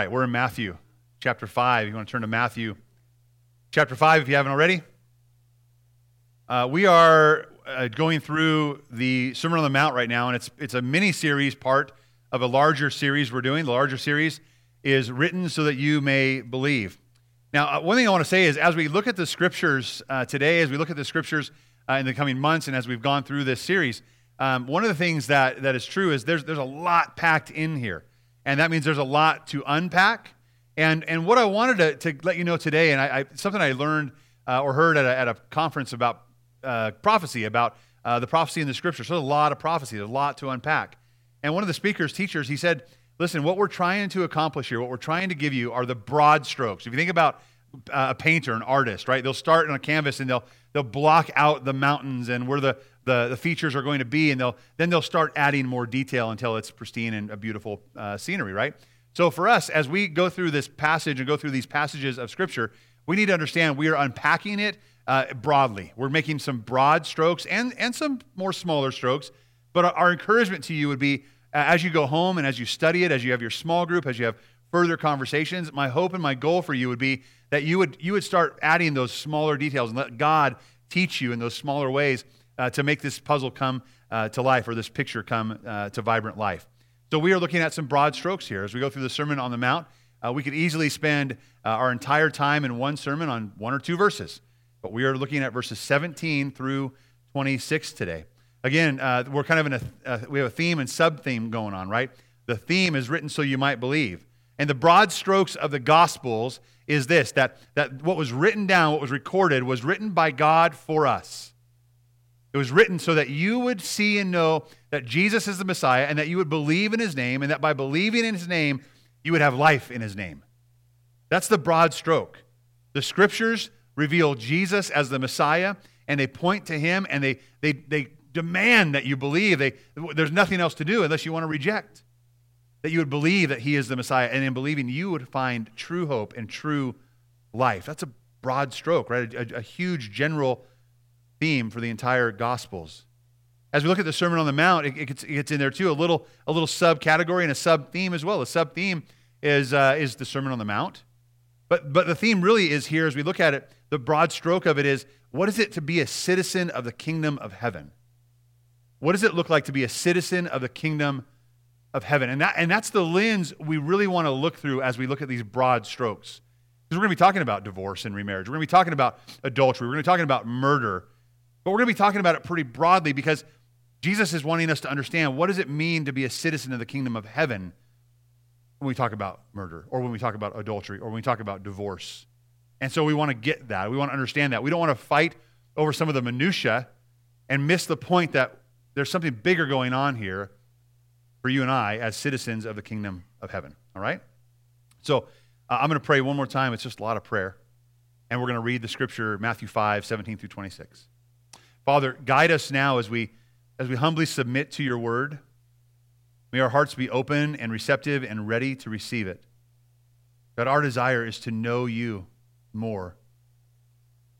right, we're in Matthew chapter 5. You want to turn to Matthew chapter 5 if you haven't already? Uh, we are uh, going through the Sermon on the Mount right now, and it's, it's a mini series part of a larger series we're doing. The larger series is written so that you may believe. Now, uh, one thing I want to say is as we look at the scriptures uh, today, as we look at the scriptures uh, in the coming months, and as we've gone through this series, um, one of the things that, that is true is there's, there's a lot packed in here. And that means there's a lot to unpack. And, and what I wanted to, to let you know today, and I, I something I learned uh, or heard at a, at a conference about uh, prophecy, about uh, the prophecy in the scripture. So there's a lot of prophecy, there's a lot to unpack. And one of the speakers, teachers, he said, listen, what we're trying to accomplish here, what we're trying to give you are the broad strokes. If you think about uh, a painter, an artist, right? They'll start on a canvas and they'll they'll block out the mountains and where the, the, the features are going to be, and they'll then they'll start adding more detail until it's pristine and a beautiful uh, scenery, right? So for us, as we go through this passage and go through these passages of Scripture, we need to understand we are unpacking it uh, broadly. We're making some broad strokes and and some more smaller strokes, but our, our encouragement to you would be uh, as you go home and as you study it, as you have your small group, as you have further conversations, my hope and my goal for you would be that you would, you would start adding those smaller details and let God teach you in those smaller ways uh, to make this puzzle come uh, to life or this picture come uh, to vibrant life. So we are looking at some broad strokes here. As we go through the Sermon on the Mount, uh, we could easily spend uh, our entire time in one sermon on one or two verses. But we are looking at verses 17 through 26 today. Again, uh, we're kind of in a, we have a theme and sub theme going on, right? The theme is written so you might believe. And the broad strokes of the Gospels is this that, that what was written down, what was recorded, was written by God for us. It was written so that you would see and know that Jesus is the Messiah and that you would believe in his name, and that by believing in his name, you would have life in his name. That's the broad stroke. The scriptures reveal Jesus as the Messiah, and they point to him and they, they, they demand that you believe. They, there's nothing else to do unless you want to reject that you would believe that he is the Messiah, and in believing, you would find true hope and true life. That's a broad stroke, right? A, a, huge general theme for the entire Gospels. As we look at the Sermon on the Mount, it, it, gets, it gets, in there too, a little, a little subcategory and a sub theme as well. A sub theme is, uh, is the Sermon on the Mount. But, but the theme really is here, as we look at it, the broad stroke of it is what is it to be a citizen of the kingdom of heaven? What does it look like to be a citizen of the kingdom of heaven. And, that, and that's the lens we really want to look through as we look at these broad strokes. Because we're going to be talking about divorce and remarriage. We're going to be talking about adultery. We're going to be talking about murder. But we're going to be talking about it pretty broadly because Jesus is wanting us to understand what does it mean to be a citizen of the kingdom of heaven when we talk about murder or when we talk about adultery or when we talk about divorce. And so we want to get that. We want to understand that. We don't want to fight over some of the minutia and miss the point that there's something bigger going on here for you and I as citizens of the kingdom of heaven. All right? So uh, I'm going to pray one more time. It's just a lot of prayer. And we're going to read the scripture, Matthew 5, 17 through 26. Father, guide us now as we, as we humbly submit to your word. May our hearts be open and receptive and ready to receive it. God, our desire is to know you more,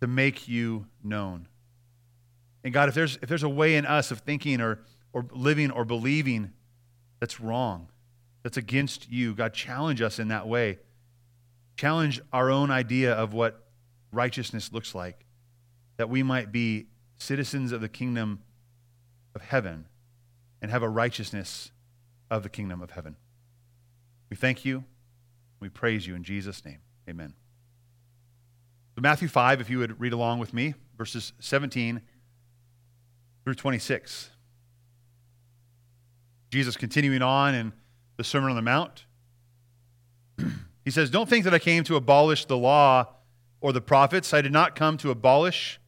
to make you known. And God, if there's, if there's a way in us of thinking or, or living or believing that's wrong, that's against you. God, challenge us in that way. Challenge our own idea of what righteousness looks like, that we might be citizens of the kingdom of heaven and have a righteousness of the kingdom of heaven. We thank you. We praise you in Jesus' name. Amen. So, Matthew 5, if you would read along with me, verses 17 through 26. Jesus continuing on in the Sermon on the Mount. he says, Don't think that I came to abolish the law or the prophets. I did not come to abolish,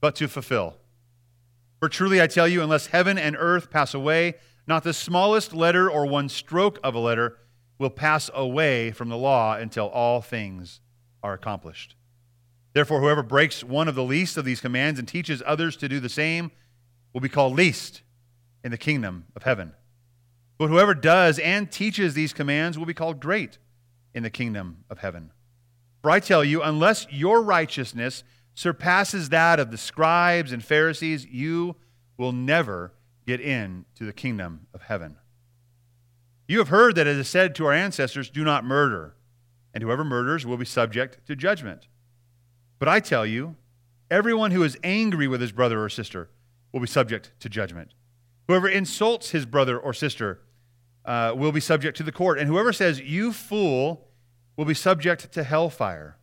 but to fulfill. For truly I tell you, unless heaven and earth pass away, not the smallest letter or one stroke of a letter will pass away from the law until all things are accomplished. Therefore, whoever breaks one of the least of these commands and teaches others to do the same will be called least in the kingdom of heaven. But whoever does and teaches these commands will be called great in the kingdom of heaven. For I tell you, unless your righteousness surpasses that of the scribes and Pharisees, you will never get into the kingdom of heaven. You have heard that it is said to our ancestors, Do not murder, and whoever murders will be subject to judgment. But I tell you, everyone who is angry with his brother or sister will be subject to judgment. Whoever insults his brother or sister uh, will be subject to the court, and whoever says, You fool, will be subject to hellfire.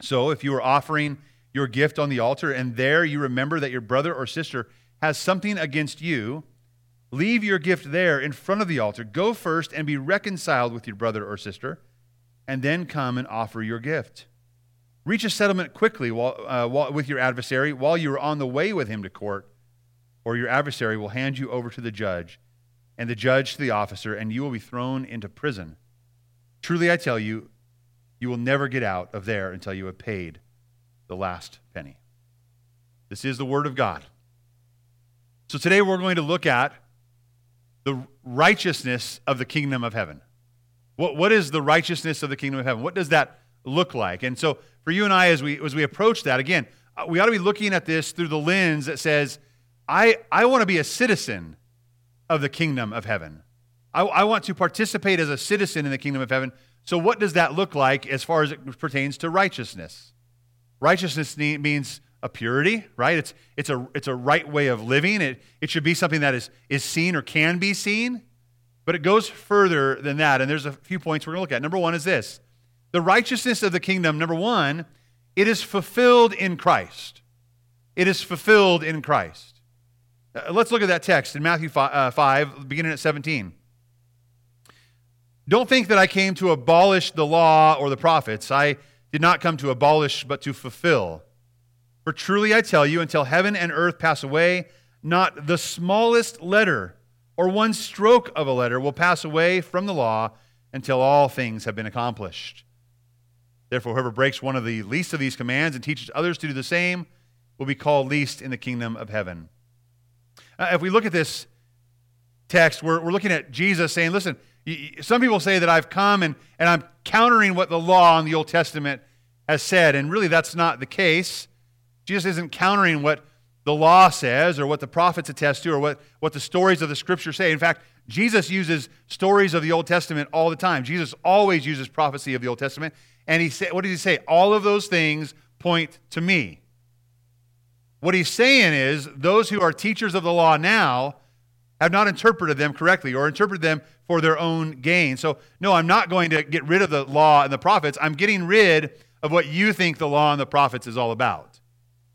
So if you are offering your gift on the altar, and there you remember that your brother or sister has something against you, Leave your gift there in front of the altar. Go first and be reconciled with your brother or sister, and then come and offer your gift. Reach a settlement quickly while, uh, while, with your adversary while you are on the way with him to court, or your adversary will hand you over to the judge, and the judge to the officer, and you will be thrown into prison. Truly, I tell you, you will never get out of there until you have paid the last penny. This is the Word of God. So today we're going to look at the righteousness of the kingdom of heaven. What, what is the righteousness of the kingdom of heaven? What does that look like? And so, for you and I, as we, as we approach that, again, uh, we ought to be looking at this through the lens that says, I, I want to be a citizen of the kingdom of heaven. I, I want to participate as a citizen in the kingdom of heaven. So, what does that look like as far as it pertains to righteousness? Righteousness means a purity, right? It's, it's, a, it's a right way of living. It, it should be something that is, is seen or can be seen. But it goes further than that. And there's a few points we're going to look at. Number one is this the righteousness of the kingdom, number one, it is fulfilled in Christ. It is fulfilled in Christ. Uh, let's look at that text in Matthew 5, uh, 5, beginning at 17. Don't think that I came to abolish the law or the prophets. I did not come to abolish, but to fulfill. For truly I tell you, until heaven and earth pass away, not the smallest letter or one stroke of a letter will pass away from the law until all things have been accomplished. Therefore, whoever breaks one of the least of these commands and teaches others to do the same will be called least in the kingdom of heaven. Uh, if we look at this text, we're, we're looking at Jesus saying, listen, some people say that I've come and, and I'm countering what the law in the Old Testament has said, and really that's not the case. Jesus isn't countering what the law says or what the prophets attest to or what, what the stories of the scripture say. In fact, Jesus uses stories of the Old Testament all the time. Jesus always uses prophecy of the Old Testament. And he said, what does he say? All of those things point to me. What he's saying is those who are teachers of the law now have not interpreted them correctly or interpreted them for their own gain. So, no, I'm not going to get rid of the law and the prophets. I'm getting rid of what you think the law and the prophets is all about.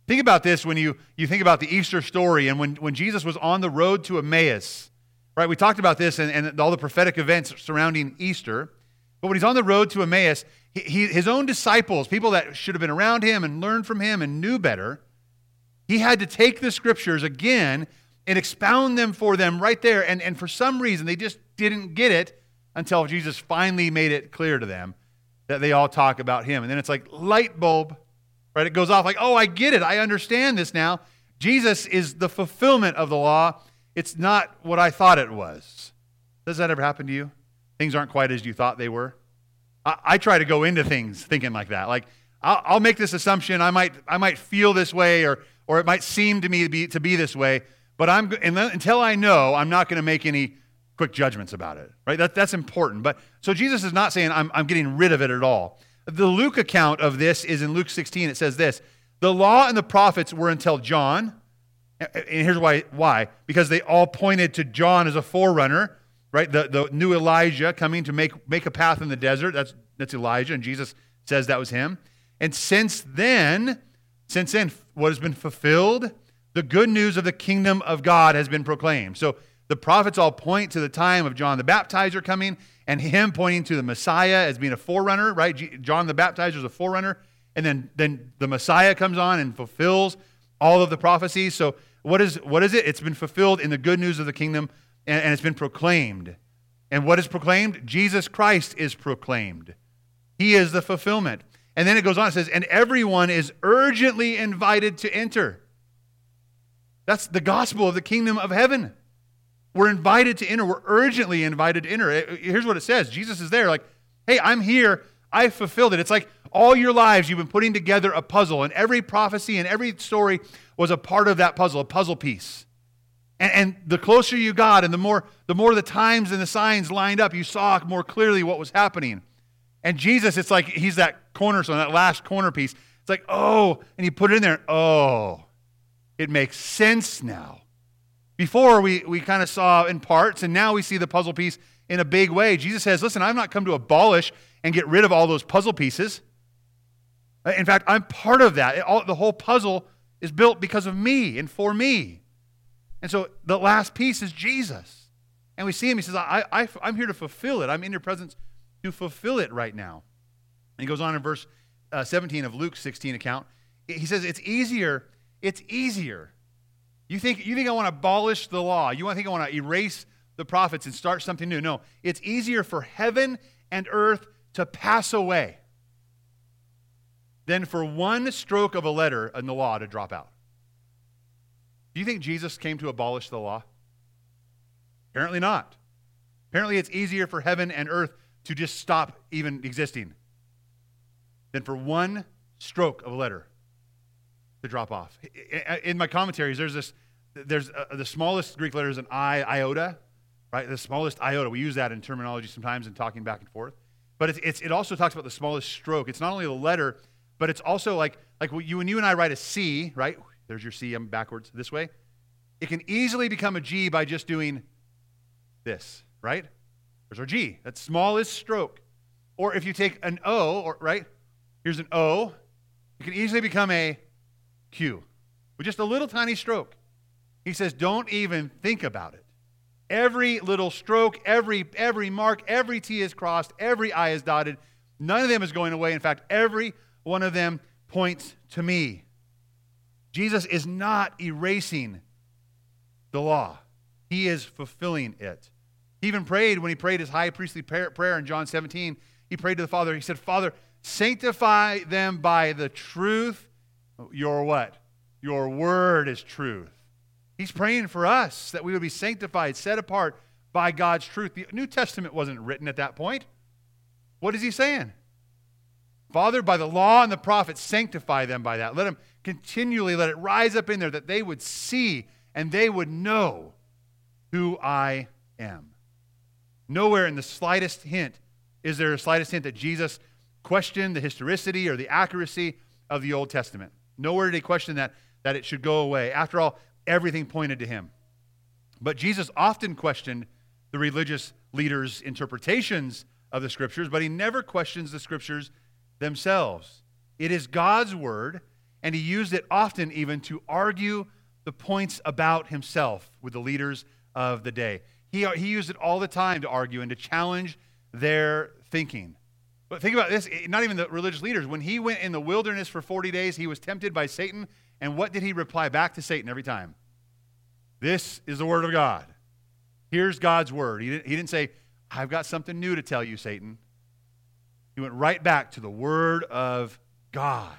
Think about this when you, you think about the Easter story and when, when Jesus was on the road to Emmaus. Right? We talked about this and, and all the prophetic events surrounding Easter. But when he's on the road to Emmaus, he, he, his own disciples, people that should have been around him and learned from him and knew better, he had to take the scriptures again and expound them for them right there. And, and for some reason, they just didn't get it until Jesus finally made it clear to them that they all talk about him. And then it's like light bulb Right? It goes off like, oh, I get it. I understand this now. Jesus is the fulfillment of the law. It's not what I thought it was. Does that ever happen to you? Things aren't quite as you thought they were. I, I try to go into things thinking like that. Like, I'll, I'll, make this assumption. I might, I might feel this way, or, or it might seem to me to be, to be this way. But I'm, until I know, I'm not going to make any quick judgments about it. Right? That, that's important. But so Jesus is not saying I'm, I'm getting rid of it at all. The Luke account of this is in Luke 16. It says this The law and the prophets were until John. And here's why. Why? Because they all pointed to John as a forerunner, right? The, the new Elijah coming to make, make a path in the desert. That's, that's Elijah, and Jesus says that was him. And since then, since then, what has been fulfilled? The good news of the kingdom of God has been proclaimed. So the prophets all point to the time of John the Baptizer coming, and him pointing to the Messiah as being a forerunner, right? John the Baptizer is a forerunner. And then, then the Messiah comes on and fulfills all of the prophecies. So, what is, what is it? It's been fulfilled in the good news of the kingdom, and, and it's been proclaimed. And what is proclaimed? Jesus Christ is proclaimed. He is the fulfillment. And then it goes on, it says, and everyone is urgently invited to enter. That's the gospel of the kingdom of heaven. We're invited to enter. We're urgently invited to enter. Here's what it says Jesus is there, like, hey, I'm here. I fulfilled it. It's like all your lives you've been putting together a puzzle, and every prophecy and every story was a part of that puzzle, a puzzle piece. And, and the closer you got, and the more, the more the times and the signs lined up, you saw more clearly what was happening. And Jesus, it's like he's that cornerstone, that last corner piece. It's like, oh, and he put it in there, oh, it makes sense now. Before we, we kind of saw in parts, and now we see the puzzle piece in a big way. Jesus says, listen, I've not come to abolish and get rid of all those puzzle pieces. Uh, in fact, I'm part of that. All, the whole puzzle is built because of me and for me. And so the last piece is Jesus. And we see him. He says, I, I, I'm here to fulfill it. I'm in your presence to fulfill it right now. And he goes on in verse uh, 17 of Luke's 16 account. He says, It's easier. It's easier. You think, you think I want to abolish the law? You think I want to erase the prophets and start something new? No. It's easier for heaven and earth to pass away than for one stroke of a letter in the law to drop out. Do you think Jesus came to abolish the law? Apparently not. Apparently, it's easier for heaven and earth to just stop even existing than for one stroke of a letter to drop off. In my commentaries, there's this, there's uh, the smallest Greek letter is an I, iota, right? The smallest iota. We use that in terminology sometimes in talking back and forth. But it's, it's, it also talks about the smallest stroke. It's not only the letter, but it's also like, like you, when you and I write a C, right? There's your C, I'm backwards this way. It can easily become a G by just doing this, right? There's our G. That's smallest stroke. Or if you take an O, or right? Here's an O. It can easily become a Q with just a little tiny stroke. He says, don't even think about it. Every little stroke, every every mark, every T is crossed, every I is dotted. None of them is going away. In fact, every one of them points to me. Jesus is not erasing the law. He is fulfilling it. He even prayed when he prayed his high priestly prayer in John 17. He prayed to the Father. He said, Father, sanctify them by the truth. Your what? Your word is truth. He's praying for us that we would be sanctified, set apart by God's truth. The New Testament wasn't written at that point. What is he saying? Father, by the law and the prophets, sanctify them by that. Let them continually let it rise up in there that they would see and they would know who I am. Nowhere in the slightest hint is there a slightest hint that Jesus questioned the historicity or the accuracy of the Old Testament. Nowhere did he question that, that it should go away. After all, everything pointed to him. But Jesus often questioned the religious leaders' interpretations of the scriptures, but he never questions the scriptures themselves. It is God's word, and he used it often even to argue the points about himself with the leaders of the day. He, he used it all the time to argue and to challenge their thinking. But think about this eh, not even the religious leaders. When he went in the wilderness for 40 days, he was tempted by Satan. And what did he reply back to Satan every time? This is the word of God. Here's God's word. He didn't, he didn't say, I've got something new to tell you, Satan. He went right back to the word of God.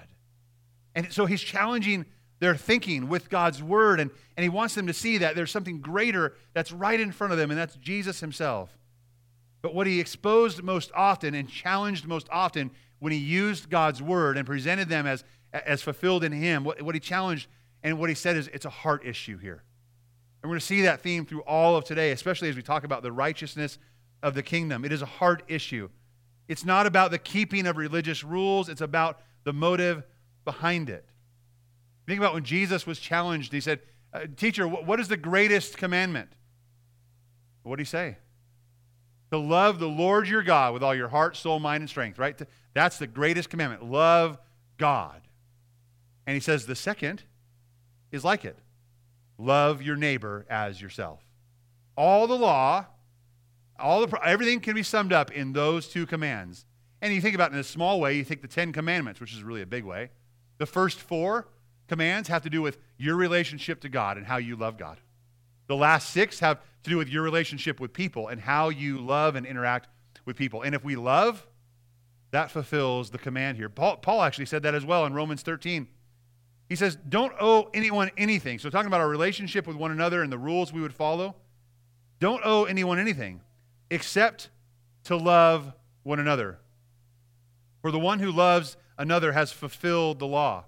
And so he's challenging their thinking with God's word, and, and he wants them to see that there's something greater that's right in front of them, and that's Jesus himself. But what he exposed most often and challenged most often when he used God's word and presented them as, as fulfilled in him, what, what he challenged and what he said is it's a heart issue here. And we're going to see that theme through all of today, especially as we talk about the righteousness of the kingdom. It is a heart issue. It's not about the keeping of religious rules, it's about the motive behind it. Think about when Jesus was challenged. He said, uh, Teacher, what is the greatest commandment? What did he say? To love the Lord your God with all your heart, soul, mind, and strength, right? That's the greatest commandment. Love God. And he says the second is like it love your neighbor as yourself. All the law, all the, everything can be summed up in those two commands. And you think about it in a small way, you think the Ten Commandments, which is really a big way. The first four commands have to do with your relationship to God and how you love God. The last six have to do with your relationship with people and how you love and interact with people. And if we love, that fulfills the command here. Paul, Paul actually said that as well in Romans 13. He says, Don't owe anyone anything. So, talking about our relationship with one another and the rules we would follow, don't owe anyone anything except to love one another. For the one who loves another has fulfilled the law.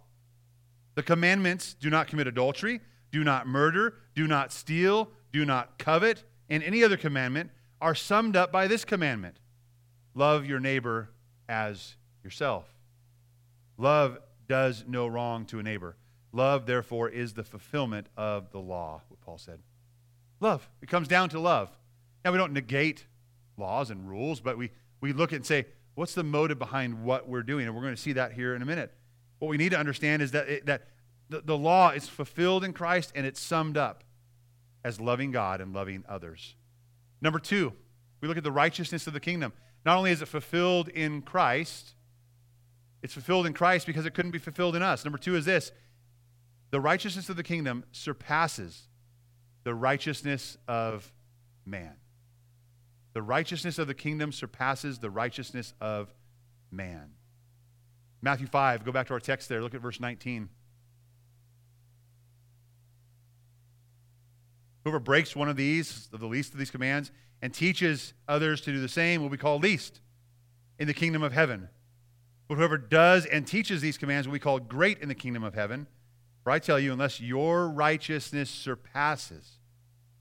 The commandments do not commit adultery, do not murder, do not steal, do not covet, and any other commandment are summed up by this commandment love your neighbor as yourself. Love does no wrong to a neighbor. Love, therefore, is the fulfillment of the law, what Paul said. Love. It comes down to love. Now, we don't negate laws and rules, but we, we look and say, what's the motive behind what we're doing? And we're going to see that here in a minute. What we need to understand is that, it, that the, the law is fulfilled in Christ and it's summed up as loving God and loving others. Number two, we look at the righteousness of the kingdom. Not only is it fulfilled in Christ, it's fulfilled in Christ because it couldn't be fulfilled in us. Number two is this the righteousness of the kingdom surpasses the righteousness of man. The righteousness of the kingdom surpasses the righteousness of man. Matthew 5, go back to our text there. Look at verse 19. Whoever breaks one of these, of the least of these commands, and teaches others to do the same will be called least in the kingdom of heaven. But whoever does and teaches these commands will be called great in the kingdom of heaven. For I tell you, unless your righteousness surpasses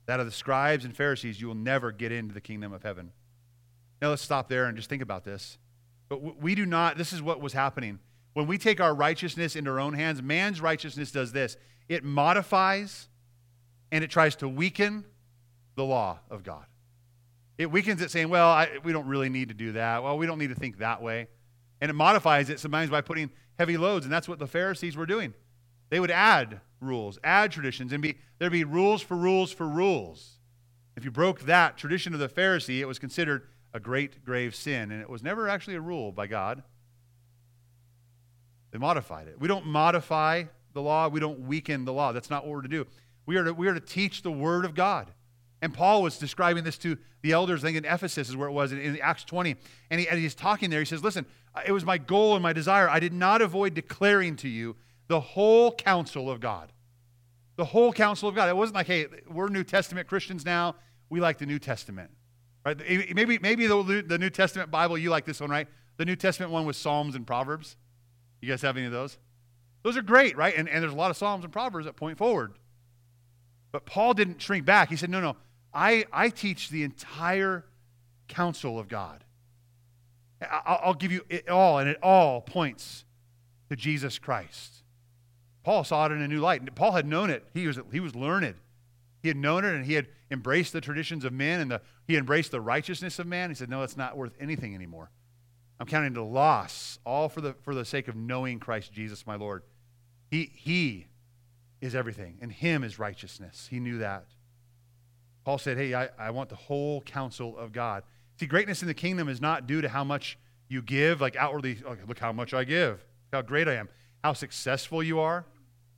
that of the scribes and Pharisees, you will never get into the kingdom of heaven. Now let's stop there and just think about this. But we do not, this is what was happening. When we take our righteousness into our own hands, man's righteousness does this it modifies and it tries to weaken the law of God. It weakens it, saying, well, I, we don't really need to do that. Well, we don't need to think that way. And it modifies it sometimes by putting heavy loads. And that's what the Pharisees were doing. They would add rules, add traditions, and be, there'd be rules for rules for rules. If you broke that tradition of the Pharisee, it was considered a great grave sin, and it was never actually a rule by God. They modified it. We don't modify the law, we don't weaken the law. That's not what we're to do. We are to, we are to teach the Word of God. And Paul was describing this to the elders, I think in Ephesus is where it was, in, in Acts 20. And, he, and he's talking there. He says, Listen, it was my goal and my desire. I did not avoid declaring to you the whole counsel of God. The whole counsel of God. It wasn't like, hey, we're New Testament Christians now. We like the New Testament. Right? Maybe, maybe the, the New Testament Bible, you like this one, right? The New Testament one with Psalms and Proverbs. You guys have any of those? Those are great, right? And, and there's a lot of Psalms and Proverbs that point forward. But Paul didn't shrink back. He said, no, no, I, I teach the entire counsel of God. I'll, give you it all, and it all points to Jesus Christ. Paul saw it in a new light. Paul had known it. He was, he was learned. He had known it, and he had embraced the traditions of men, and the, he embraced the righteousness of man. He said, no, it's not worth anything anymore. I'm counting the loss, all for the, for the sake of knowing Christ Jesus, my Lord. He, he is everything, and Him is righteousness. He knew that. Paul said, Hey, I, I want the whole counsel of God. See, greatness in the kingdom is not due to how much you give, like outwardly, okay, look how much I give, how great I am, how successful you are,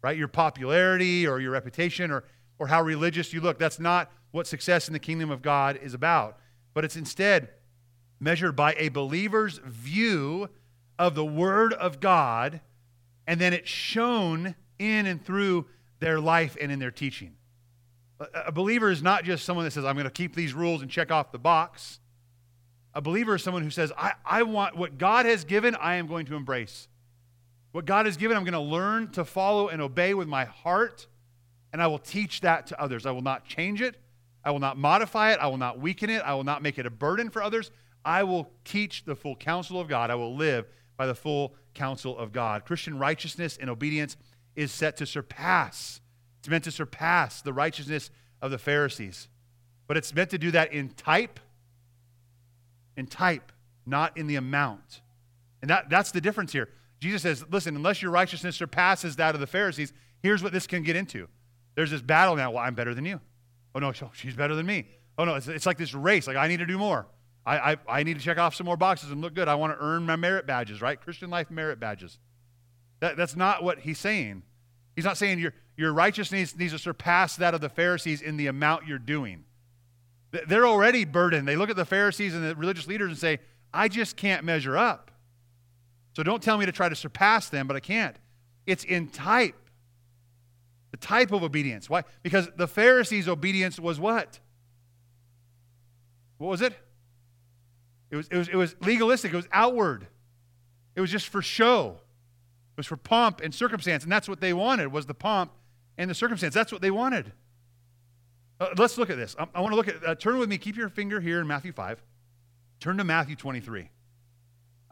right? Your popularity or your reputation or, or how religious you look. That's not what success in the kingdom of God is about. But it's instead measured by a believer's view of the Word of God, and then it's shown in and through their life and in their teaching. A believer is not just someone that says, I'm going to keep these rules and check off the box. A believer is someone who says, I, I want what God has given, I am going to embrace. What God has given, I'm going to learn to follow and obey with my heart, and I will teach that to others. I will not change it. I will not modify it. I will not weaken it. I will not make it a burden for others. I will teach the full counsel of God. I will live by the full counsel of God. Christian righteousness and obedience is set to surpass. It's meant to surpass the righteousness of the Pharisees. But it's meant to do that in type, in type, not in the amount. And that, that's the difference here. Jesus says, listen, unless your righteousness surpasses that of the Pharisees, here's what this can get into. There's this battle now. Well, I'm better than you. Oh, no, she's better than me. Oh, no, it's, it's like this race. Like, I need to do more. I, I, I need to check off some more boxes and look good. I want to earn my merit badges, right? Christian life merit badges. That, that's not what he's saying. He's not saying your, your righteousness needs to surpass that of the Pharisees in the amount you're doing. They're already burdened. They look at the Pharisees and the religious leaders and say, I just can't measure up. So don't tell me to try to surpass them, but I can't. It's in type. The type of obedience. Why? Because the Pharisees' obedience was what? What was it? It was, it was, it was legalistic, it was outward, it was just for show. It was for pomp and circumstance, and that's what they wanted was the pomp and the circumstance. That's what they wanted. Uh, let's look at this. I, I want to look at, uh, turn with me, keep your finger here in Matthew 5. Turn to Matthew 23.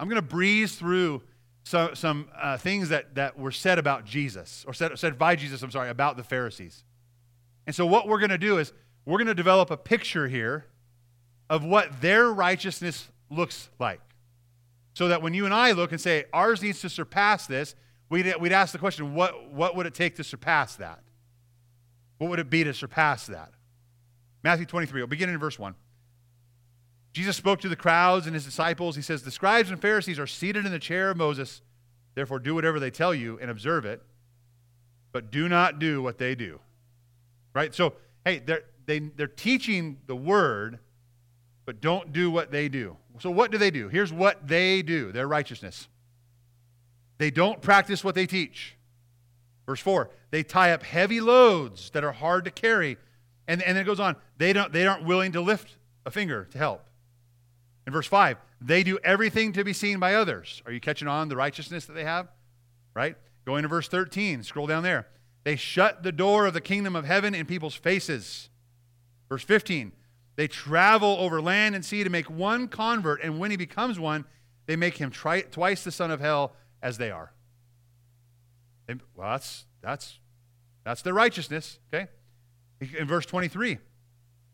I'm going to breeze through some, some uh, things that, that were said about Jesus, or said, said by Jesus, I'm sorry, about the Pharisees. And so, what we're going to do is we're going to develop a picture here of what their righteousness looks like. So that when you and I look and say, ours needs to surpass this, we'd, we'd ask the question, what, what would it take to surpass that? What would it be to surpass that? Matthew 23, we'll begin in verse 1. Jesus spoke to the crowds and his disciples. He says, The scribes and Pharisees are seated in the chair of Moses. Therefore, do whatever they tell you and observe it, but do not do what they do. Right? So, hey, they're, they, they're teaching the word, but don't do what they do. So, what do they do? Here's what they do their righteousness. They don't practice what they teach. Verse 4 they tie up heavy loads that are hard to carry. And, and then it goes on they, don't, they aren't willing to lift a finger to help. In verse 5, they do everything to be seen by others. Are you catching on the righteousness that they have? Right? Going to verse 13, scroll down there. They shut the door of the kingdom of heaven in people's faces. Verse 15, they travel over land and sea to make one convert, and when he becomes one, they make him tri- twice the son of hell as they are. well, that's, that's, that's their righteousness, okay? In verse 23,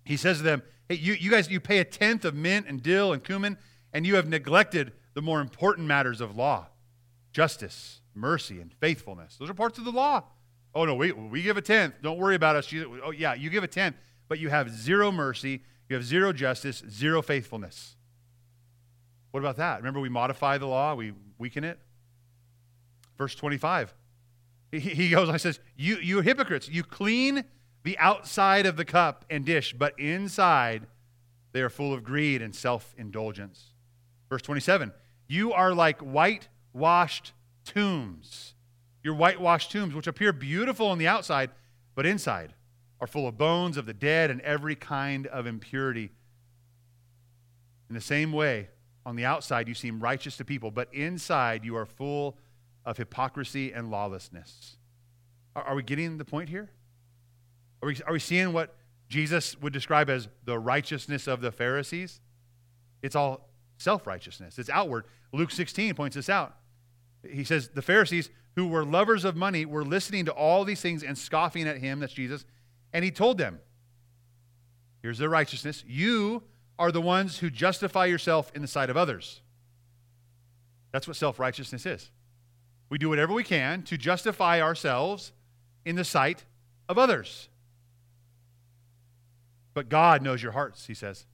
he says to them, Hey, you, you guys, you pay a tenth of mint and dill and cumin, and you have neglected the more important matters of law justice, mercy, and faithfulness. Those are parts of the law. Oh, no, we, we give a tenth. Don't worry about us. Oh, yeah, you give a tenth, but you have zero mercy, you have zero justice, zero faithfulness. What about that? Remember, we modify the law, we weaken it. Verse 25. He, he goes, I says, you, you hypocrites, you clean the outside of the cup and dish, but inside they are full of greed and self indulgence. Verse 27 You are like whitewashed tombs. Your whitewashed tombs, which appear beautiful on the outside, but inside are full of bones of the dead and every kind of impurity. In the same way, on the outside you seem righteous to people, but inside you are full of hypocrisy and lawlessness. Are, are we getting the point here? Are we, are we seeing what Jesus would describe as the righteousness of the Pharisees? It's all self righteousness, it's outward. Luke 16 points this out. He says, The Pharisees, who were lovers of money, were listening to all these things and scoffing at him, that's Jesus, and he told them, Here's their righteousness. You are the ones who justify yourself in the sight of others. That's what self righteousness is. We do whatever we can to justify ourselves in the sight of others. But God knows your hearts, he says.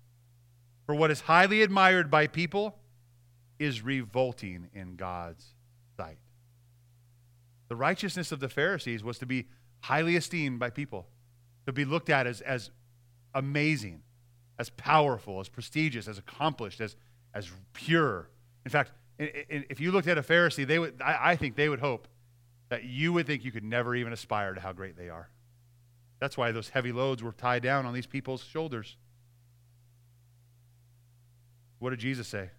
For what is highly admired by people is revolting in God's sight. The righteousness of the Pharisees was to be highly esteemed by people, to be looked at as, as amazing, as powerful, as prestigious, as accomplished, as, as pure. In fact, if you looked at a Pharisee, they would, I think they would hope that you would think you could never even aspire to how great they are. That's why those heavy loads were tied down on these people's shoulders. What did Jesus say?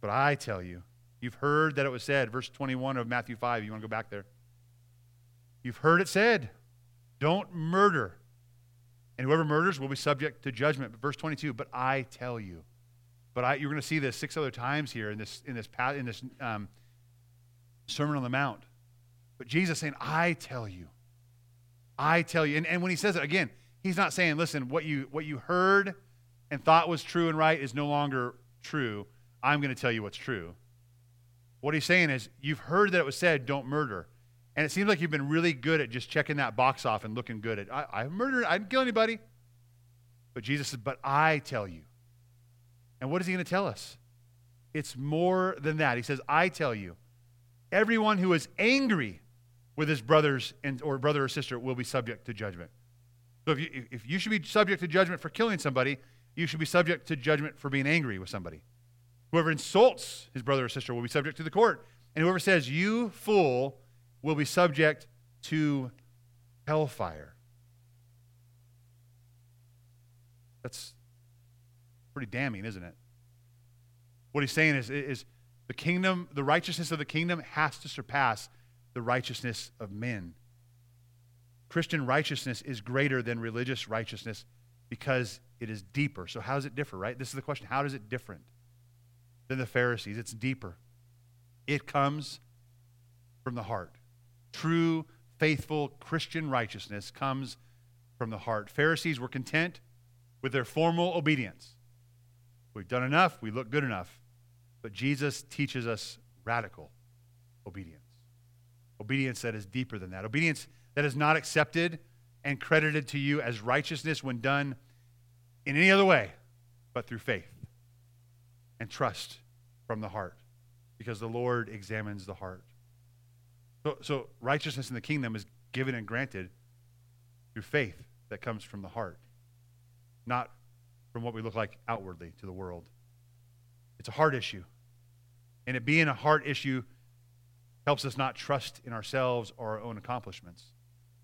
But I tell you, you've heard that it was said, verse 21 of Matthew 5. You want to go back there? You've heard it said, don't murder. And whoever murders will be subject to judgment. But verse 22, but I tell you. But I, you're going to see this six other times here in this, in this, in this um, Sermon on the Mount. But Jesus saying, I tell you. I tell you. And, and when he says it, again, he's not saying, listen, what you, what you heard and thought was true and right is no longer true. I'm going to tell you what's true. What he's saying is, you've heard that it was said, don't murder. And it seems like you've been really good at just checking that box off and looking good at, I, I murdered, I didn't kill anybody. But Jesus says, but I tell you. And what is he going to tell us? It's more than that. He says, I tell you. Everyone who is angry with his brothers and, or brother or sister will be subject to judgment. So if you, if you should be subject to judgment for killing somebody, you should be subject to judgment for being angry with somebody. Whoever insults his brother or sister will be subject to the court. And whoever says, You fool, will be subject to hellfire. That's pretty damning, isn't it? What he's saying is, is the kingdom, the righteousness of the kingdom has to surpass the righteousness of men. Christian righteousness is greater than religious righteousness because it is deeper. So, how does it differ, right? This is the question. How does it different than the Pharisees? It's deeper. It comes from the heart. True, faithful Christian righteousness comes from the heart. Pharisees were content with their formal obedience. We've done enough, we look good enough. But Jesus teaches us radical obedience. Obedience that is deeper than that. Obedience that is not accepted and credited to you as righteousness when done in any other way but through faith and trust from the heart because the Lord examines the heart. So, so righteousness in the kingdom is given and granted through faith that comes from the heart, not from what we look like outwardly to the world. It's a heart issue. And it being a heart issue helps us not trust in ourselves or our own accomplishments.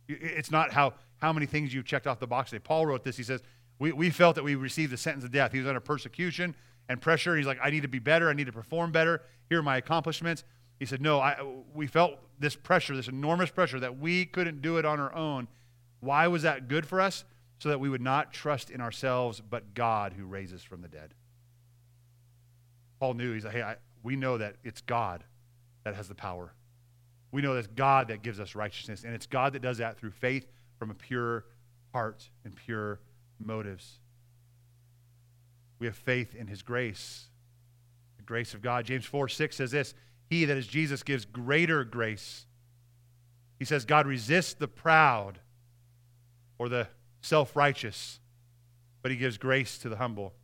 It's not how, how many things you've checked off the box today. Paul wrote this. He says, we, we felt that we received the sentence of death. He was under persecution and pressure. He's like, I need to be better. I need to perform better. Here are my accomplishments. He said, No, I, we felt this pressure, this enormous pressure that we couldn't do it on our own. Why was that good for us? So that we would not trust in ourselves, but God who raises from the dead. Paul knew, he's like, Hey, I, we know that it's God that has the power. We know that it's God that gives us righteousness, and it's God that does that through faith from a pure heart and pure motives. We have faith in his grace, the grace of God. James 4 6 says this He, that is Jesus, gives greater grace. He says, God resists the proud or the self righteous, but he gives grace to the humble.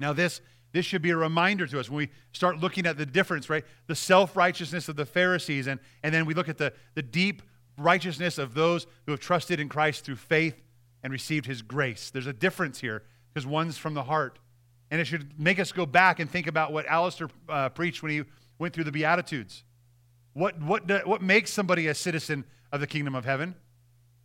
Now, this, this should be a reminder to us when we start looking at the difference, right? The self righteousness of the Pharisees, and, and then we look at the, the deep righteousness of those who have trusted in Christ through faith and received his grace. There's a difference here because one's from the heart. And it should make us go back and think about what Alistair uh, preached when he went through the Beatitudes. What, what, what makes somebody a citizen of the kingdom of heaven?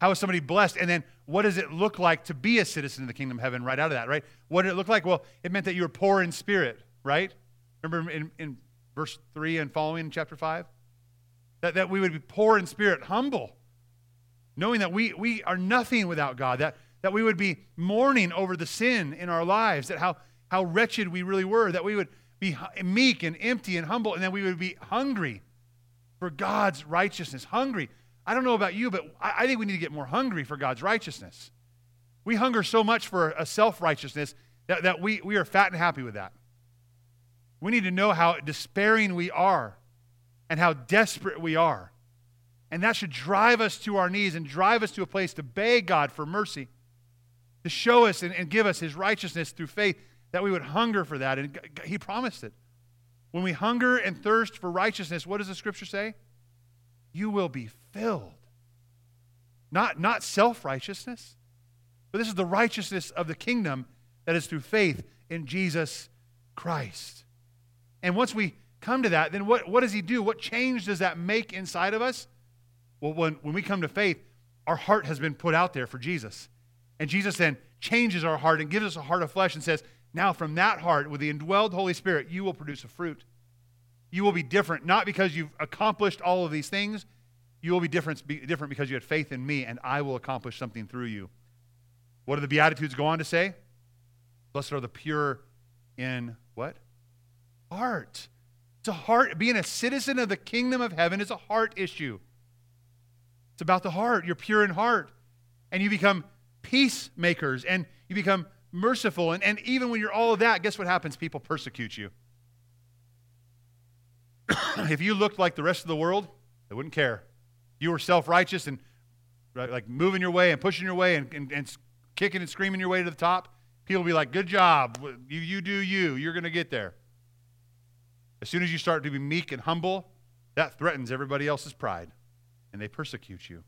How is somebody blessed? And then what does it look like to be a citizen of the kingdom of heaven right out of that, right? What did it look like? Well, it meant that you were poor in spirit, right? Remember in, in verse 3 and following in chapter 5? That, that we would be poor in spirit, humble, knowing that we, we are nothing without God, that, that we would be mourning over the sin in our lives, that how, how wretched we really were, that we would be meek and empty and humble, and then we would be hungry for God's righteousness, hungry I don't know about you, but I, I think we need to get more hungry for God's righteousness. We hunger so much for a self righteousness that, that we, we are fat and happy with that. We need to know how despairing we are and how desperate we are. And that should drive us to our knees and drive us to a place to beg God for mercy, to show us and, and give us his righteousness through faith, that we would hunger for that. And he promised it. When we hunger and thirst for righteousness, what does the scripture say? You will be filled. Not, not self righteousness, but this is the righteousness of the kingdom that is through faith in Jesus Christ. And once we come to that, then what, what does he do? What change does that make inside of us? Well, when, when we come to faith, our heart has been put out there for Jesus. And Jesus then changes our heart and gives us a heart of flesh and says, Now from that heart, with the indwelled Holy Spirit, you will produce a fruit you will be different, not because you've accomplished all of these things. You will be different, be different because you had faith in me, and I will accomplish something through you. What do the Beatitudes go on to say? Blessed are the pure in what? Heart. It's a heart. Being a citizen of the kingdom of heaven is a heart issue. It's about the heart. You're pure in heart. And you become peacemakers and you become merciful. And, and even when you're all of that, guess what happens? People persecute you. if you looked like the rest of the world, they wouldn't care. You were self righteous and like moving your way and pushing your way and, and, and, kicking and screaming your way to the top. People will be like, Good job. You, you do you. You're going to get there. As soon as you start to be meek and humble, that threatens everybody else's pride and they persecute you.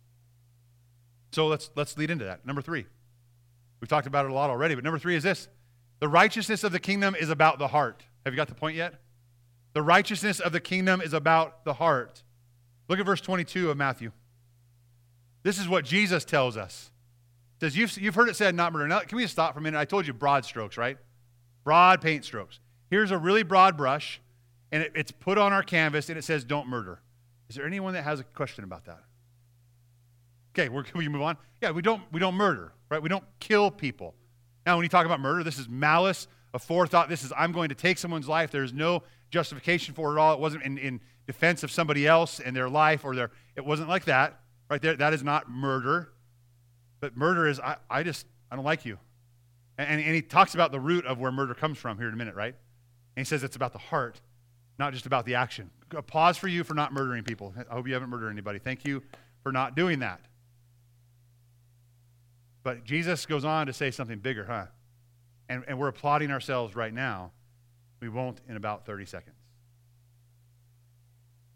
So let's, let's lead into that. Number three. We've talked about it a lot already, but number three is this the righteousness of the kingdom is about the heart. Have you got the point yet? The righteousness of the kingdom is about the heart. Look at verse 22 of Matthew. This is what Jesus tells us. It says, you've, you've heard it said, not murder. Now, can we stop for a minute? I told you broad strokes, right? Broad paint strokes. Here's a really broad brush, and it, it's put on our canvas, and it says, don't murder. Is there anyone that has a question about that? Okay, we're, can we move on? Yeah, we don't, we don't murder, right? We don't kill people. Now, when you talk about murder, this is malice, a forethought. This is, I'm going to take someone's life. There's no justification for it all. It wasn't in, in defense of somebody else and their life or their, it wasn't like that, right there. That is not murder. But murder is, I, I just, I don't like you. And, and he talks about the root of where murder comes from here in a minute, right? And he says it's about the heart, not just about the action. A pause for you for not murdering people. I hope you haven't murdered anybody. Thank you for not doing that. But Jesus goes on to say something bigger, huh? And, and we're applauding ourselves right now. We won't in about 30 seconds.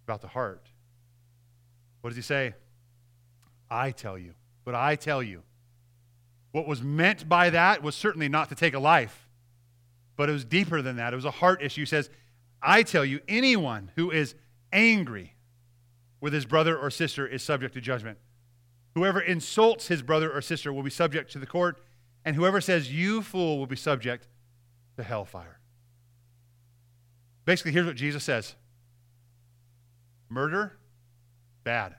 About the heart. What does he say? I tell you. But I tell you. What was meant by that was certainly not to take a life, but it was deeper than that. It was a heart issue. He says, I tell you, anyone who is angry with his brother or sister is subject to judgment. Whoever insults his brother or sister will be subject to the court, and whoever says, You fool, will be subject to hellfire. Basically, here's what Jesus says murder, bad.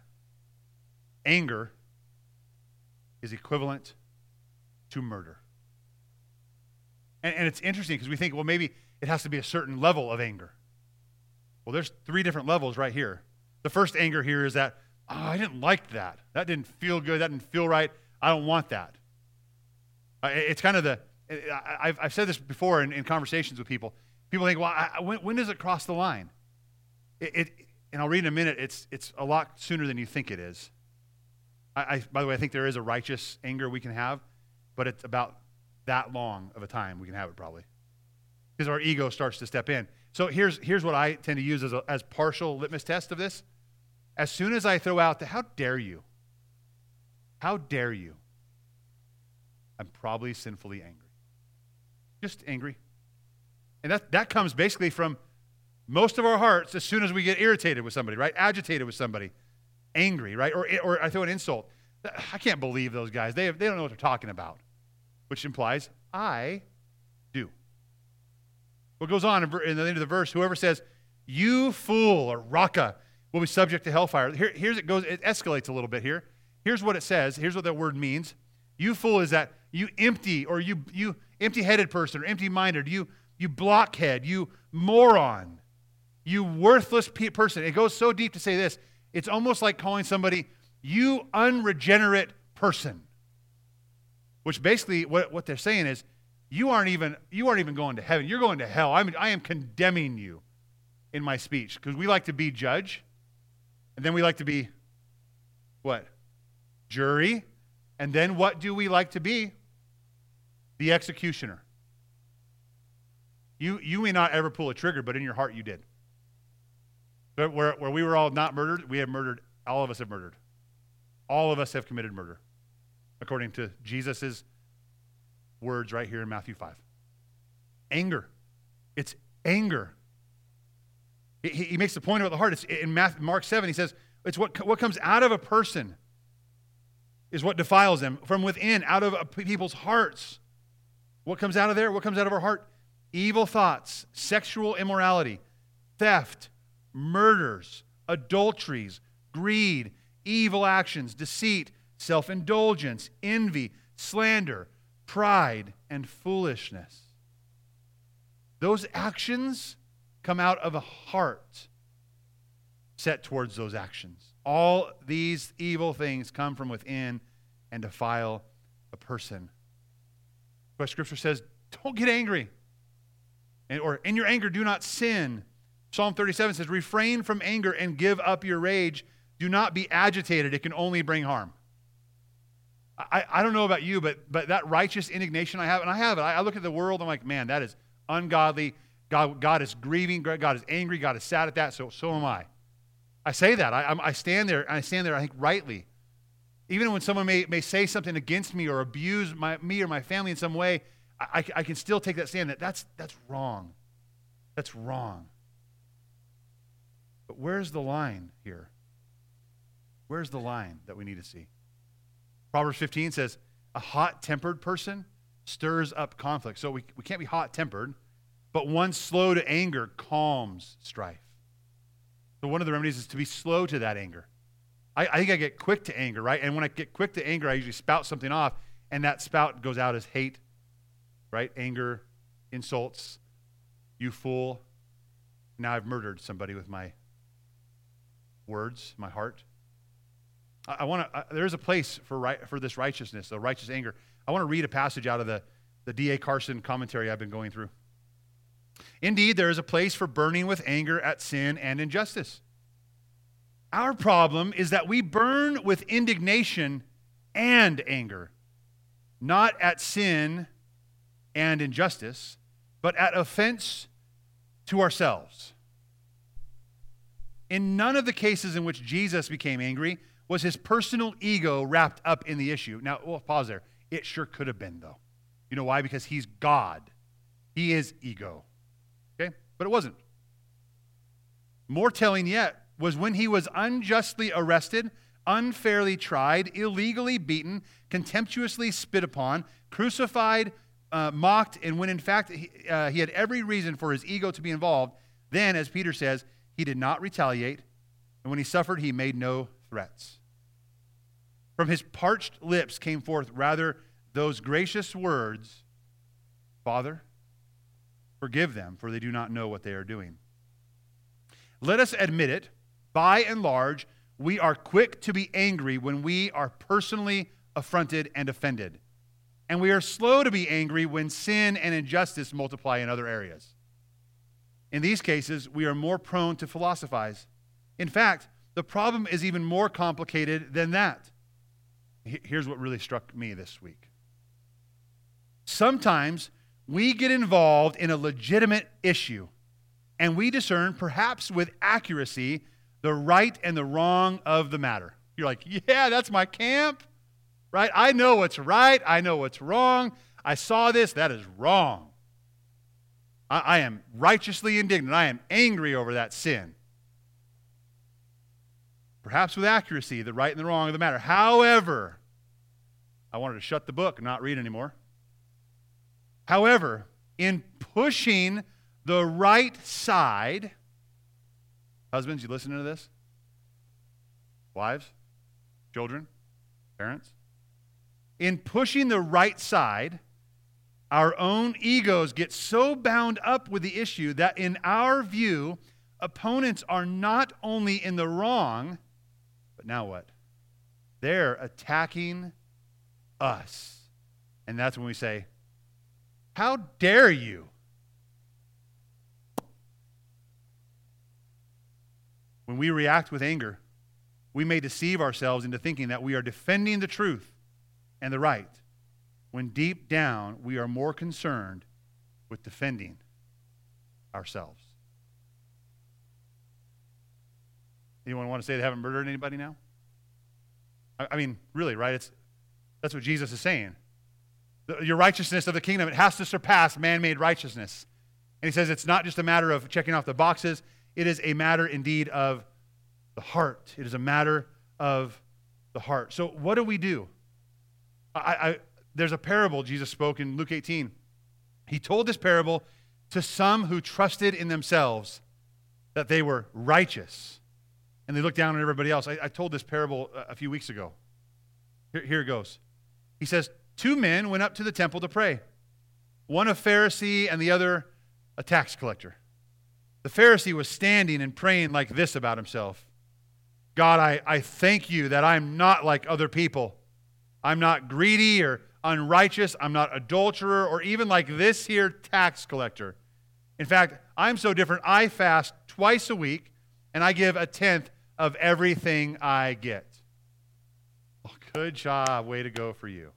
Anger is equivalent to murder. And, and it's interesting because we think, well, maybe it has to be a certain level of anger. Well, there's three different levels right here. The first anger here is that, oh, I didn't like that. That didn't feel good. That didn't feel right. I don't want that. Uh, it's kind of the, I've, said this before in conversations with people. People think, well, I, when, when, does it cross the line? It, it, and I'll read in a minute, it's, it's a lot sooner than you think it is. I, I, by the way, I think there is a righteous anger we can have, but it's about that long of a time we can have it probably. Because our ego starts to step in. So here's, here's what I tend to use as a as partial litmus test of this. As soon as I throw out the, how dare you? How dare you? I'm probably sinfully angry. Just angry. And that, that comes basically from most of our hearts as soon as we get irritated with somebody, right? Agitated with somebody, angry, right? Or, or I throw an insult. I can't believe those guys. They, they don't know what they're talking about, which implies I do. What goes on in the end of the verse, whoever says, you fool, or raca, will be subject to hellfire. Here, here's it goes, it escalates a little bit here. Here's what it says. Here's what that word means. You fool is that you empty or you, you empty-headed person or empty-minded, you, you blockhead, you moron, you worthless pe- person. It goes so deep to say this. It's almost like calling somebody, you unregenerate person. Which basically what, what they're saying is, you aren't even you aren't even going to heaven. You're going to hell. I'm, I am condemning you in my speech because we like to be judge, and then we like to be what jury, and then what do we like to be? The executioner. You, you may not ever pull a trigger, but in your heart you did. But where, where we were all not murdered, we have murdered, all of us have murdered. All of us have committed murder, according to Jesus' words right here in Matthew 5. Anger. It's anger. He, he makes the point about the heart. It's in Mark 7, he says, it's what, what comes out of a person is what defiles them from within, out of people's hearts. What comes out of there? What comes out of our heart? Evil thoughts, sexual immorality, theft, murders, adulteries, greed, evil actions, deceit, self indulgence, envy, slander, pride, and foolishness. Those actions come out of a heart set towards those actions. All these evil things come from within and defile a person. But Scripture says, don't get angry. And, or in your anger, do not sin. Psalm 37 says, refrain from anger and give up your rage. Do not be agitated, it can only bring harm. I, I don't know about you, but, but that righteous indignation I have, and I have it, I, I look at the world, I'm like, man, that is ungodly. God, God is grieving, God is angry, God is sad at that, so, so am I. I say that. I, I stand there, I stand there, I think, rightly. Even when someone may, may say something against me or abuse my, me or my family in some way, I, I can still take that stand that that's, that's wrong. That's wrong. But where's the line here? Where's the line that we need to see? Proverbs 15 says, a hot tempered person stirs up conflict. So we, we can't be hot tempered, but one slow to anger calms strife. So one of the remedies is to be slow to that anger. I, I think I get quick to anger, right? And when I get quick to anger, I usually spout something off, and that spout goes out as hate, right? Anger, insults, you fool. Now I've murdered somebody with my words, my heart. I, I want to. There's a place for right, for this righteousness, the righteous anger. I want to read a passage out of the the D.A. Carson commentary I've been going through. Indeed, there is a place for burning with anger at sin and injustice. Our problem is that we burn with indignation and anger, not at sin and injustice, but at offense to ourselves. In none of the cases in which Jesus became angry was his personal ego wrapped up in the issue. Now, we'll pause there. It sure could have been, though. You know why? Because he's God, he is ego. Okay? But it wasn't. More telling yet was when he was unjustly arrested, unfairly tried, illegally beaten, contemptuously spit upon, crucified, uh, mocked, and when in fact he, uh, he had every reason for his ego to be involved, then, as Peter says, he did not retaliate, and when he suffered, he made no threats. From his parched lips came forth rather those gracious words Father, forgive them, for they do not know what they are doing. Let us admit it, by and large, we are quick to be angry when we are personally affronted and offended. And we are slow to be angry when sin and injustice multiply in other areas. In these cases, we are more prone to philosophize. In fact, the problem is even more complicated than that. Here's what really struck me this week. Sometimes we get involved in a legitimate issue and we discern, perhaps with accuracy, the right and the wrong of the matter. You're like, yeah, that's my camp, right? I know what's right. I know what's wrong. I saw this. That is wrong. I, I am righteously indignant. I am angry over that sin. Perhaps with accuracy, the right and the wrong of the matter. However, I wanted to shut the book and not read anymore. However, in pushing the right side, husbands, you listening to this? Wives, children, parents? In pushing the right side, our own egos get so bound up with the issue that, in our view, opponents are not only in the wrong, but now what? They're attacking us. And that's when we say, how dare you? When we react with anger, we may deceive ourselves into thinking that we are defending the truth and the right, when deep down we are more concerned with defending ourselves. Anyone want to say they haven't murdered anybody now? I mean, really, right? It's, that's what Jesus is saying your righteousness of the kingdom, it has to surpass man made righteousness. And he says it's not just a matter of checking off the boxes, it is a matter indeed of the heart. It is a matter of the heart. So, what do we do? I, I, there's a parable Jesus spoke in Luke 18. He told this parable to some who trusted in themselves that they were righteous. And they looked down on everybody else. I, I told this parable a, few weeks ago. Here, here it goes. He says, two men went up to the temple to pray one a Pharisee and the other a tax collector. The Pharisee was standing and praying like this about himself God, I, I thank you that I'm not like other people. I'm not greedy or unrighteous. I'm not adulterer or even like this here tax collector. In fact, I'm so different. I fast twice a week and I give a tenth of everything I get. Oh, good job. Way to go for you.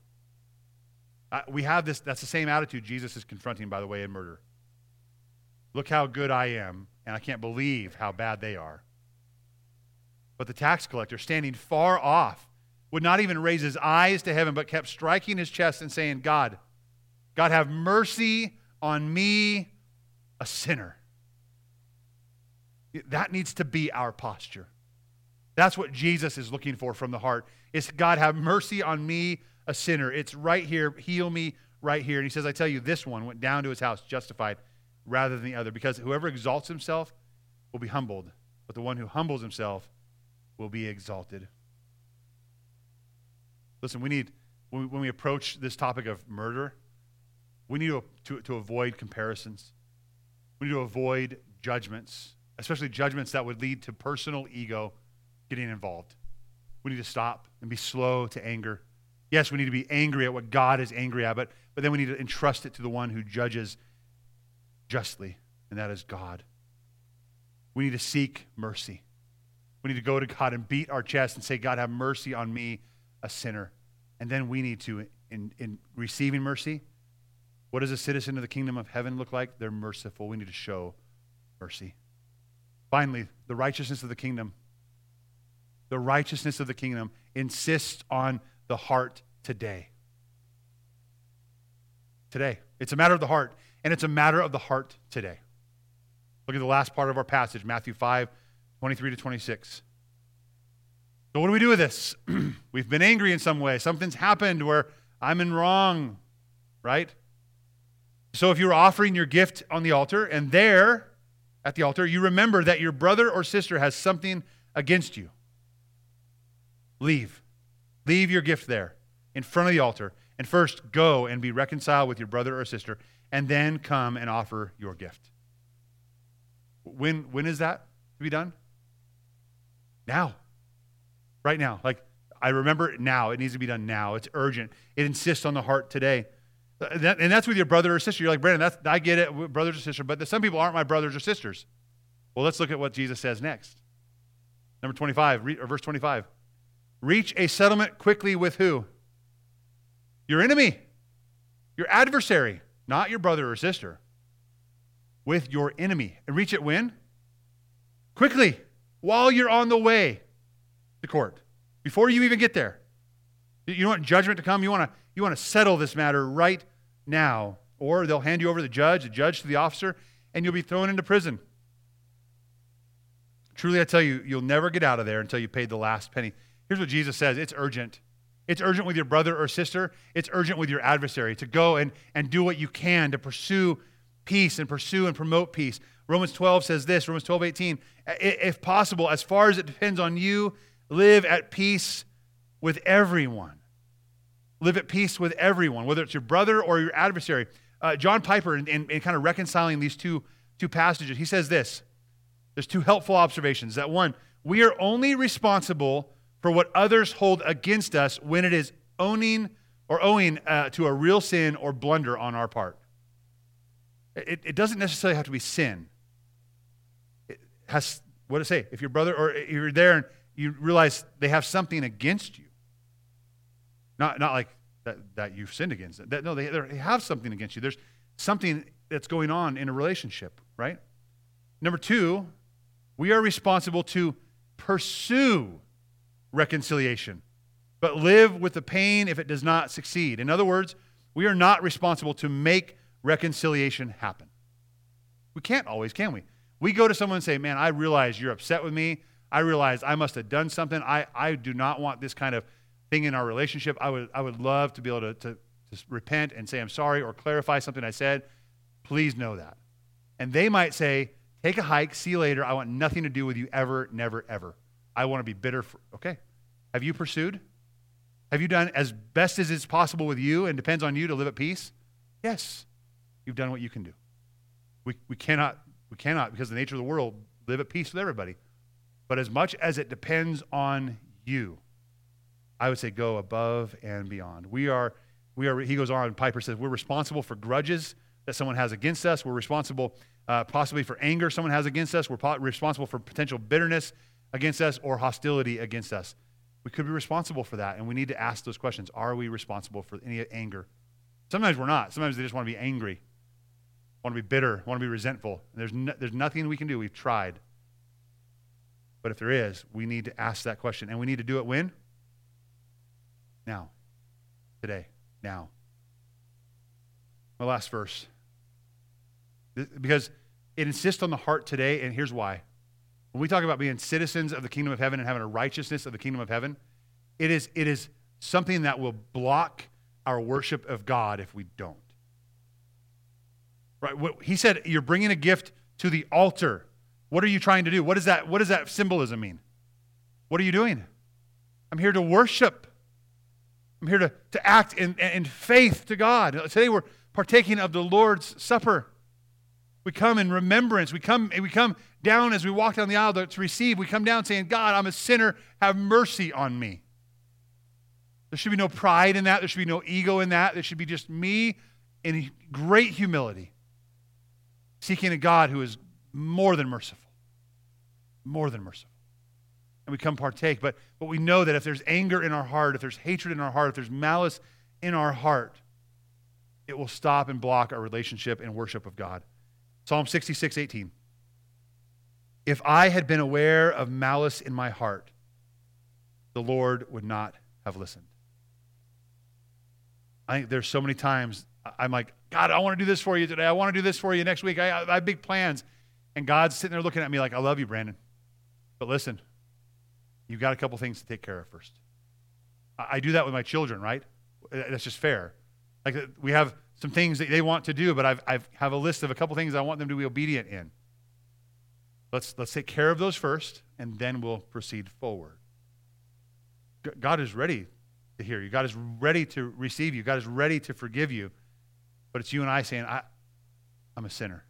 Uh, we have this, that's the same attitude Jesus is confronting, by the way, in murder. Look how good I am, and I can't believe how bad they are. But the tax collector, standing far off, would not even raise his eyes to heaven, but kept striking his chest and saying, God, God, have mercy on me, a sinner. That needs to be our posture. That's what Jesus is looking for from the heart. Is God have mercy on me, a sinner. It's right here. Heal me right here. And he says, I tell you, this one went down to his house justified rather than the other, because whoever exalts himself will be humbled, but the one who humbles himself will be exalted. Listen, we need, when we, when we approach this topic of murder, we need to, to, to avoid comparisons. We need to avoid judgments, especially judgments that would lead to personal ego getting involved. We need to stop and be slow to anger. Yes, we need to be angry at what God is angry at, but, but then we need to entrust it to the one who judges justly, and that is God. We need to seek mercy. We need to go to God and beat our chest and say, God, have mercy on me, a sinner. And then we need to, in, in receiving mercy, what does a citizen of the kingdom of heaven look like? They're merciful. We need to show mercy. Finally, the righteousness of the kingdom. The righteousness of the kingdom insists on the heart today. Today. It's a matter of the heart, and it's a matter of the heart today. Look at the last part of our passage, Matthew 5, 23 to 26. So, what do we do with this? We've been angry in some way. Something's happened where I'm in wrong, right? So, if you're offering your gift on the altar and there at the altar, you remember that your brother or sister has something against you, leave. Leave your gift there in front of the altar. And first, go and be reconciled with your brother or sister, and then come and offer your gift. When, when is that to be done? Now. Right now. Like, I remember it now. It needs to be done now. It's urgent. It insists on the heart today. Uh, and that's with your brother or sister. You're like, Brandon, that's, I get it, brothers or sisters, but some people aren't my brothers or sisters. Well, let's look at what Jesus says next. Number 25, or verse 25. Reach a settlement quickly with who? Your enemy, your adversary, not your brother or sister. With your enemy. And reach it when? Quickly, while you're on the way to court, before you even get there. You want judgment to come? You want to, you want to settle this matter right now. Or they'll hand you over to the judge, the judge to the officer, and you'll be thrown into prison. Truly, I tell you, you'll never get out of there until you paid the last penny. Here's what Jesus says it's urgent. It's urgent with your brother or sister. It's urgent with your adversary to go and, and do what you can to pursue peace and pursue and promote peace. Romans 12 says this Romans 12, 18. If possible, as far as it depends on you, live at peace with everyone. Live at peace with everyone, whether it's your brother or your adversary. Uh, John Piper, in, in, in kind of reconciling these two, two passages, he says this. There's two helpful observations. That one, we are only responsible for what others hold against us when it is owning or owing uh, to a real sin or blunder on our part. It, it doesn't necessarily have to be sin. It has, what it say? If your brother or you're there and you realize they have something against you, not, not like that, that you've sinned against them. That, no, they, they have something against you. There's something that's going on in a relationship, right? Number two, we are responsible to pursue reconciliation, but live with the pain if it does not succeed. In other words, we are not responsible to make reconciliation happen. We can't always, can we? We go to someone and say, Man, I realize you're upset with me. I realize I must have done something. I, I do not want this kind of thing in our relationship. I would, I would love to be able to, to, to repent and say, I'm sorry, or clarify something I said. Please know that. And they might say, Take a hike, see you later. I want nothing to do with you ever, never, ever. I want to be bitter. For, okay. Have you pursued? Have you done as best as it's possible with you and depends on you to live at peace? Yes. You've done what you can do. We, we cannot, we cannot, because the nature of the world, live at peace with everybody. But as much as it depends on you, I would say go above and beyond. We are, we are, he goes on, Piper says, we're responsible for grudges that someone has against us. We're responsible uh, possibly for anger someone has against us. We're po- responsible for potential bitterness against us or hostility against us. We could be responsible for that, and we need to ask those questions. Are we responsible for any anger? Sometimes we're not. Sometimes they just want to be angry, want to be bitter, want to be resentful. And there's, no, there's nothing we can do. We've tried. But if there is, we need to ask that question. And we need to do it when? Now. Today. Now. My last verse. Because it insists on the heart today, and here's why. When we talk about being citizens of the kingdom of heaven and having a righteousness of the kingdom of heaven, it is, it is something that will block our worship of God if we don't. Right? What, he said, You're bringing a gift to the altar. What are you trying to do? What, is that, what does that symbolism mean? What are you doing? I'm here to worship. I'm here to, to act in, in faith to God. Today we're partaking of the Lord's Supper. We come in remembrance. We come, we come down as we walk down the aisle to receive. We come down saying, God, I'm a sinner. Have mercy on me. There should be no pride in that. There should be no ego in that. There should be just me in great humility, seeking a God who is more than merciful. More than merciful. And we come partake. But, but we know that if there's anger in our heart, if there's hatred in our heart, if there's malice in our heart, it will stop and block our relationship and worship of God. Psalm 66, 18. If I had been aware of malice in my heart, the Lord would not have listened. I think there's so many times I'm like, God, I want to do this for you today. I want to do this for you next week. I, I have big plans. And God's sitting there looking at me like, I love you, Brandon. But listen, you've got a couple things to take care of first. I, do that with my children, right? That's just fair. Like we have some things that they want to do, but I've, I've have a list of a couple things I want them to be obedient in. Let's, let's take care of those first, and then we'll proceed forward. God is ready to hear you. God is ready to receive you. God is ready to forgive you. But it's you and I saying, I, I'm a sinner.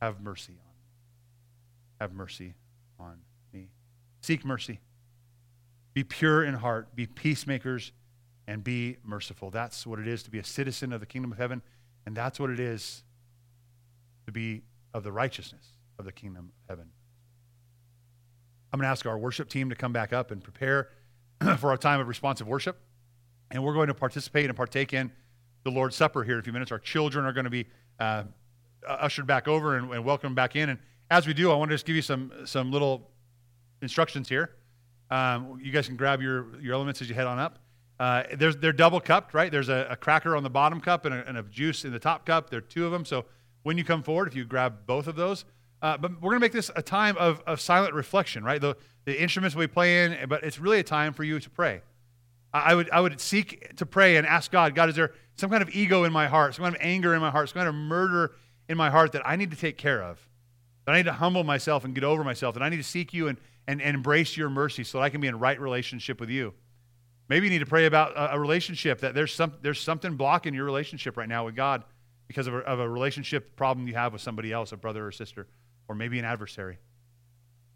Have mercy on me. Have mercy on me. Seek mercy. Be pure in heart. Be peacemakers and be merciful. That's what it is to be a citizen of the kingdom of heaven, and that's what it is to be of the righteousness of the kingdom of heaven. I'm going to ask our worship team to come back up and prepare for our time of responsive worship. And we're going to participate and partake in the Lord's Supper here in a few minutes. Our children are going to be uh, ushered back over and, and welcomed back in. And as we do, I want to just give you some, some little instructions here. Um, you guys can grab your, your elements as you head on up. Uh, there's, they're double cupped, right? There's a, a cracker on the bottom cup and a, and a, juice in the top cup. There are two of them. So when you come forward, if you grab both of those, uh, but we're going to make this a time of, of silent reflection, right? The, the instruments we play in, but it's really a time for you to pray. I would, I would seek to pray and ask God, God, is there some kind of ego in my heart, some kind of anger in my heart, some kind of murder in my heart that I need to take care of? That I need to humble myself and get over myself, that I need to seek you and, and, and embrace your mercy so that I can be in right relationship with you. Maybe you need to pray about a, a relationship that there's, some, there's something blocking your relationship right now with God because of a, of a relationship problem you have with somebody else, a brother or sister, or maybe an adversary.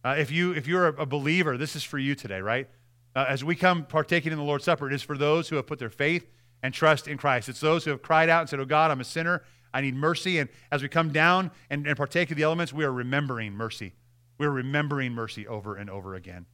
Uh, if, you, if you're a, believer, this is for you today, right? Uh, as we come partaking in the Lord's Supper, it is for those who have put their faith and trust in Christ. It's those who have cried out and said, Oh God, I'm a sinner. I need mercy. And as we come down and, and partake of the elements, we are remembering mercy. We're remembering mercy over and over again.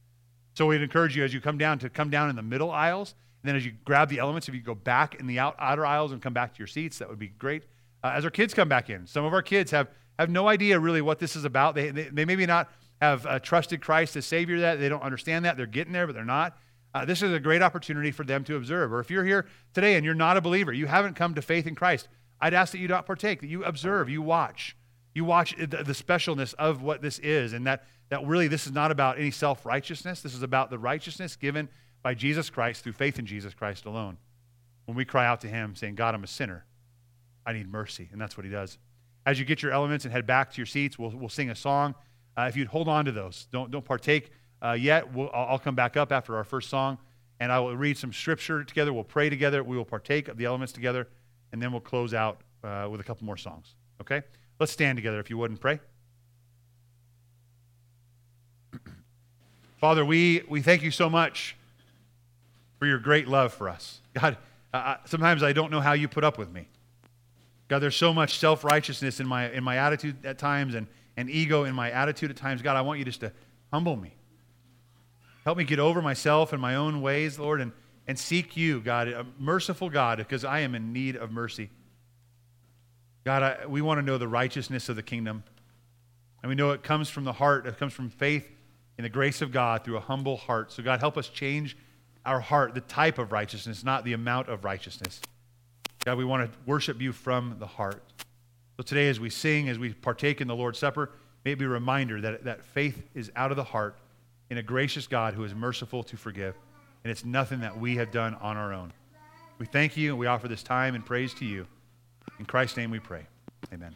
So we'd encourage you as you come down to come down in the middle aisles. And then as you grab the elements, if you go back in the out, outer aisles and come back to your seats, that would be great. Uh, as our kids come back in, some of our kids have, have no idea really what this is about. They, they, they maybe not have uh, trusted Christ as Savior that. They don't understand that. They're getting there, but they're not. Uh, this is a great opportunity for them to observe. Or if you're here today and you're not a believer, you haven't come to faith in Christ, I'd ask that you not partake, that you observe, you watch. You watch the, the specialness of what this is, and that that really this is not about any self righteousness. This is about the righteousness given by Jesus Christ through faith in Jesus Christ alone. When we cry out to Him saying, God, I'm a sinner, I need mercy. And that's what He does. As you get your elements and head back to your seats, we'll, we'll sing a song. Uh, if you'd hold on to those, don't, don't partake uh, yet. We'll, I'll, I'll come back up after our first song and I will read some scripture together. We'll pray together. We will partake of the elements together, and then we'll close out uh, with a couple more songs. Okay? Let's stand together if you would and pray. Father, we, we thank you so much for your great love for us. God, sometimes I don't know how you put up with me. God, there's so much self righteousness in my, in my attitude at times and, and ego in my attitude at times. God, I want you just to humble me. Help me get over myself and my own ways, Lord, and, and seek you, God, a merciful God, because I am in need of mercy. God, I, we want to know the righteousness of the kingdom. And we know it comes from the heart, it comes from faith in the grace of God through a humble heart. So, God, help us change our heart, the type of righteousness, not the amount of righteousness. God, we want to worship you from the heart. So, today, as we sing, as we partake in the Lord's Supper, may it be a reminder that, that faith is out of the heart in a gracious God who is merciful to forgive. And it's nothing that we have done on our own. We thank you and we offer this time and praise to you. In Christ's name we pray. Amen.